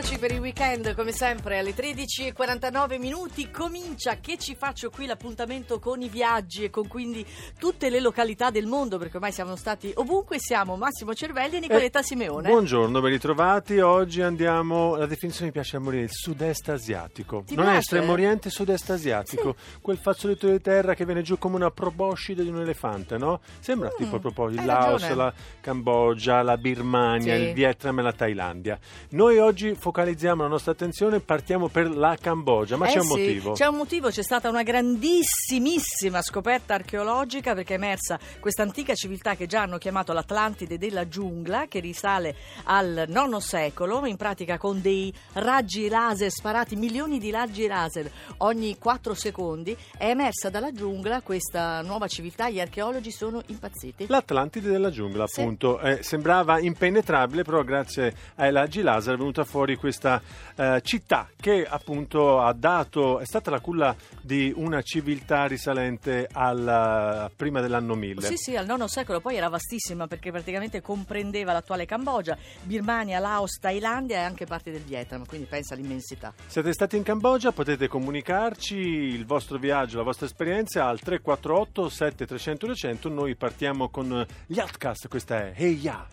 Eccoci per il weekend, come sempre alle 13.49 minuti comincia Che ci faccio qui l'appuntamento con i viaggi e con quindi tutte le località del mondo, perché ormai siamo stati ovunque siamo, Massimo Cervelli e Nicoletta Eh, Simeone. Buongiorno, ben ritrovati. Oggi andiamo, la definizione mi piace a morire, il sud-est asiatico. Ti non è piace? estremo oriente, sud-est asiatico. Quel fazzoletto di terra che viene giù come una proboscide di un elefante, no? Sembra tipo proprio il Mm, Laos, ragione. la Cambogia, la Birmania, Sì. il Vietnam e la Thailandia. Noi oggi focalizziamo la nostra attenzione, partiamo per la Cambogia, ma Eh c'è un sì, motivo. C'è un motivo, c'è stata una grandissimissima scoperta archeologica perché è emersa questa antica civiltà che già hanno chiamato l'Atlantide della giungla, che risale al IX secolo, in pratica con dei raggi laser sparati, milioni di raggi laser ogni 4 secondi. È emersa dalla giungla questa nuova civiltà, gli archeologi sono impazziti. L'Atlantide della giungla, Sì. appunto, Eh, sembrava impenetrabile, però grazie ai raggi laser è venuta fuori questa eh, città che appunto ha dato, è stata la culla di una civiltà risalente alla, prima dell'anno 1000. Sì, sì, al IX secolo poi era vastissima perché praticamente comprendeva l'attuale Cambogia, Birmania, Laos, Thailandia e anche parte del Vietnam, quindi pensa all'immensità. Siete stati in Cambogia, potete comunicarci il vostro viaggio, la vostra esperienza al 348 7300 200. Noi partiamo con gli Outcast, questa è Hey Ya.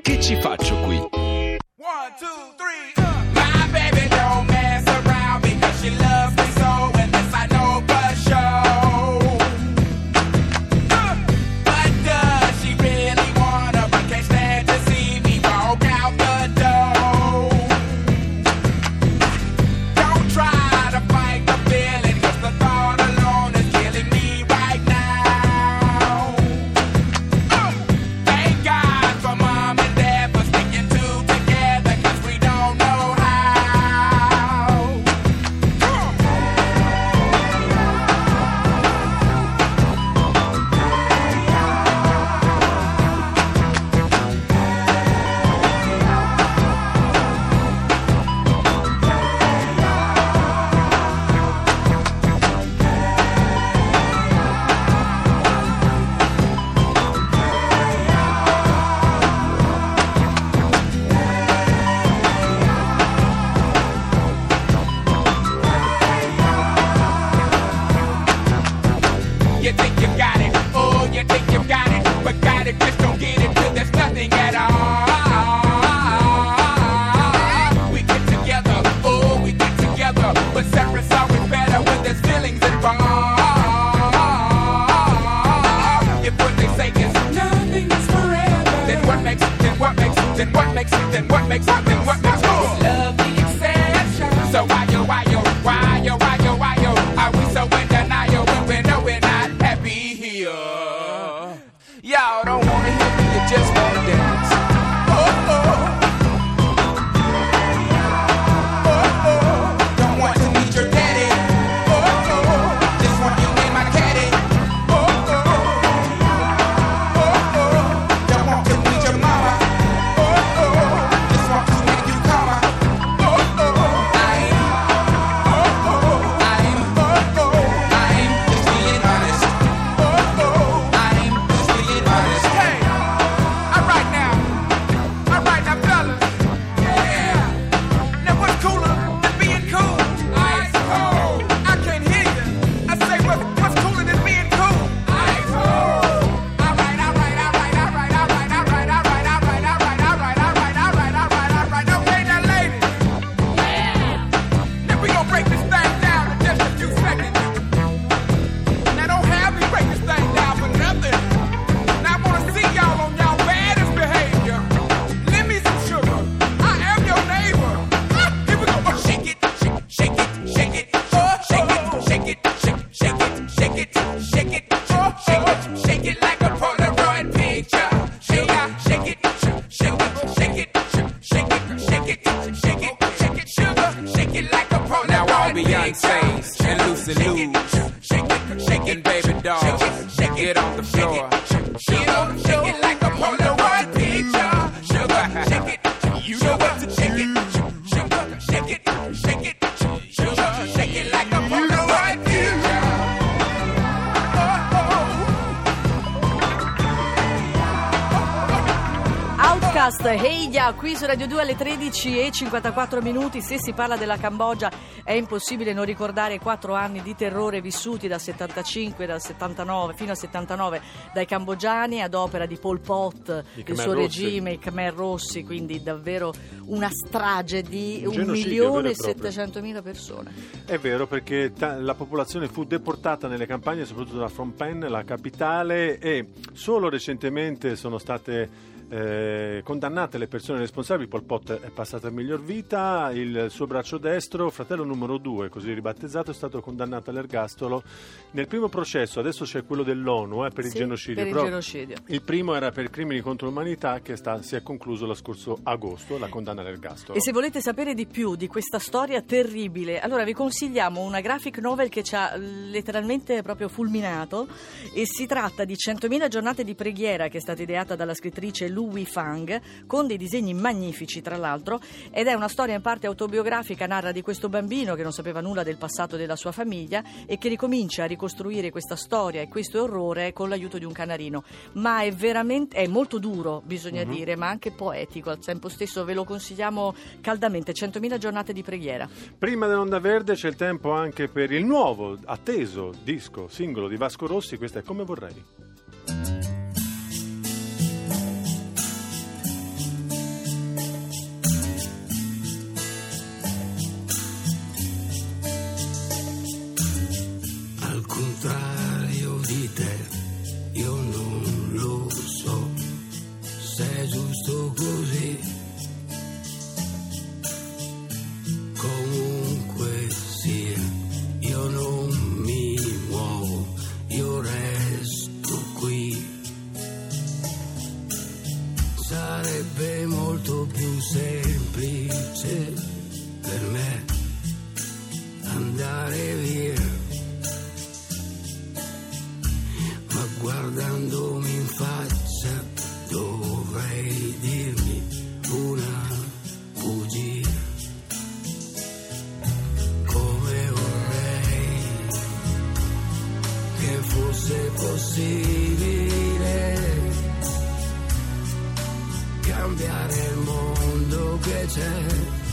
Che ci faccio qui? Two, three. Then what makes, then what makes, then what makes us love the exception? So why yo, why yo, why yo, why yo, why yo, are we so in denial when we know we're not happy here? Y'all don't wanna hear me, you just wanna dance. now all Beyonce's and Lucy shake it, baby dolls, get off the floor. Get on the it. Outcast, Heia, qui su Radio 2 alle 13 e 54 minuti. Se si parla della Cambogia è impossibile non ricordare i quattro anni di terrore vissuti dal 75, dal 79 fino al 79 dai cambogiani ad opera di Pol Pot, il suo Rossi. regime, i Khmer Rossi, quindi davvero una strage di Un milione e e proprio. 700 mila persone. È vero perché ta- la popolazione fu deportata nelle campagne, soprattutto da Phnom Penh, la capitale, e solo recentemente sono state eh, condannate le persone responsabili. Pol Pot è passato a miglior vita, il suo braccio destro, fratello numero due, così ribattezzato, è stato condannato all'ergastolo nel primo processo. Adesso c'è quello dell'ONU eh, per il Sì, genocidio. per il genocidio. il primo era per crimini contro l'umanità che sta- si è concluso lo scorso agosto, la condanna all'ergastolo. E se volete sapere di più di questa storia terribile, allora vi consigliamo una graphic novel che ci ha letteralmente proprio fulminato e si tratta di 100.000 giornate di preghiera che è stata ideata dalla scrittrice Lu Wifang con dei disegni magnifici tra l'altro ed è una storia in parte autobiografica, narra di questo bambino che non sapeva nulla del passato della sua famiglia e che ricomincia a ricostruire questa storia e questo orrore con l'aiuto di un canarino, ma è veramente è molto duro, bisogna dire, ma anche poetico. Al tempo stesso, ve lo consigliamo caldamente, 100.000 giornate di preghiera. Prima dell'onda verde c'è il tempo anche per il nuovo, atteso disco singolo di Vasco Rossi, questo è Come vorrei. There. Possibile cambiare il mondo che c'è.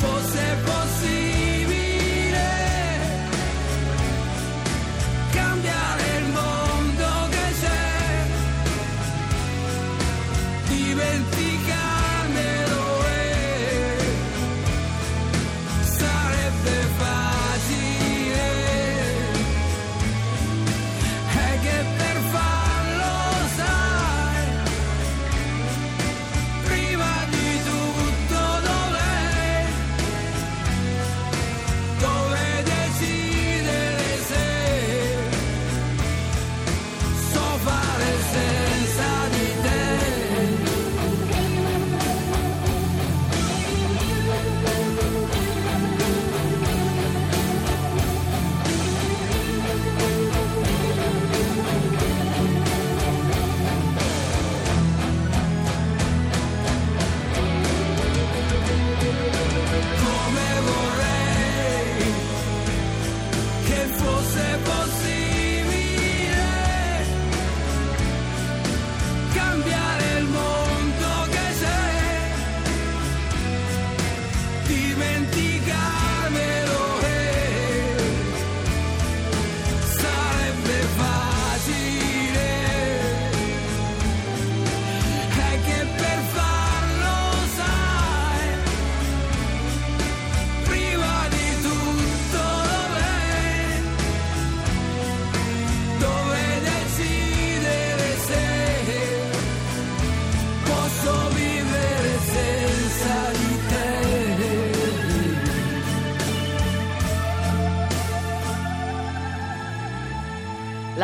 Fosse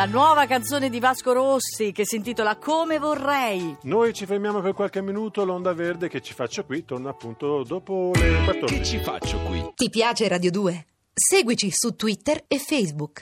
La nuova canzone di Vasco Rossi che si intitola Come vorrei. Noi ci fermiamo per qualche minuto, l'onda verde che ci faccio qui torna appunto dopo le 14. Che ci faccio qui? Ti piace Radio 2? Seguici su Twitter e Facebook.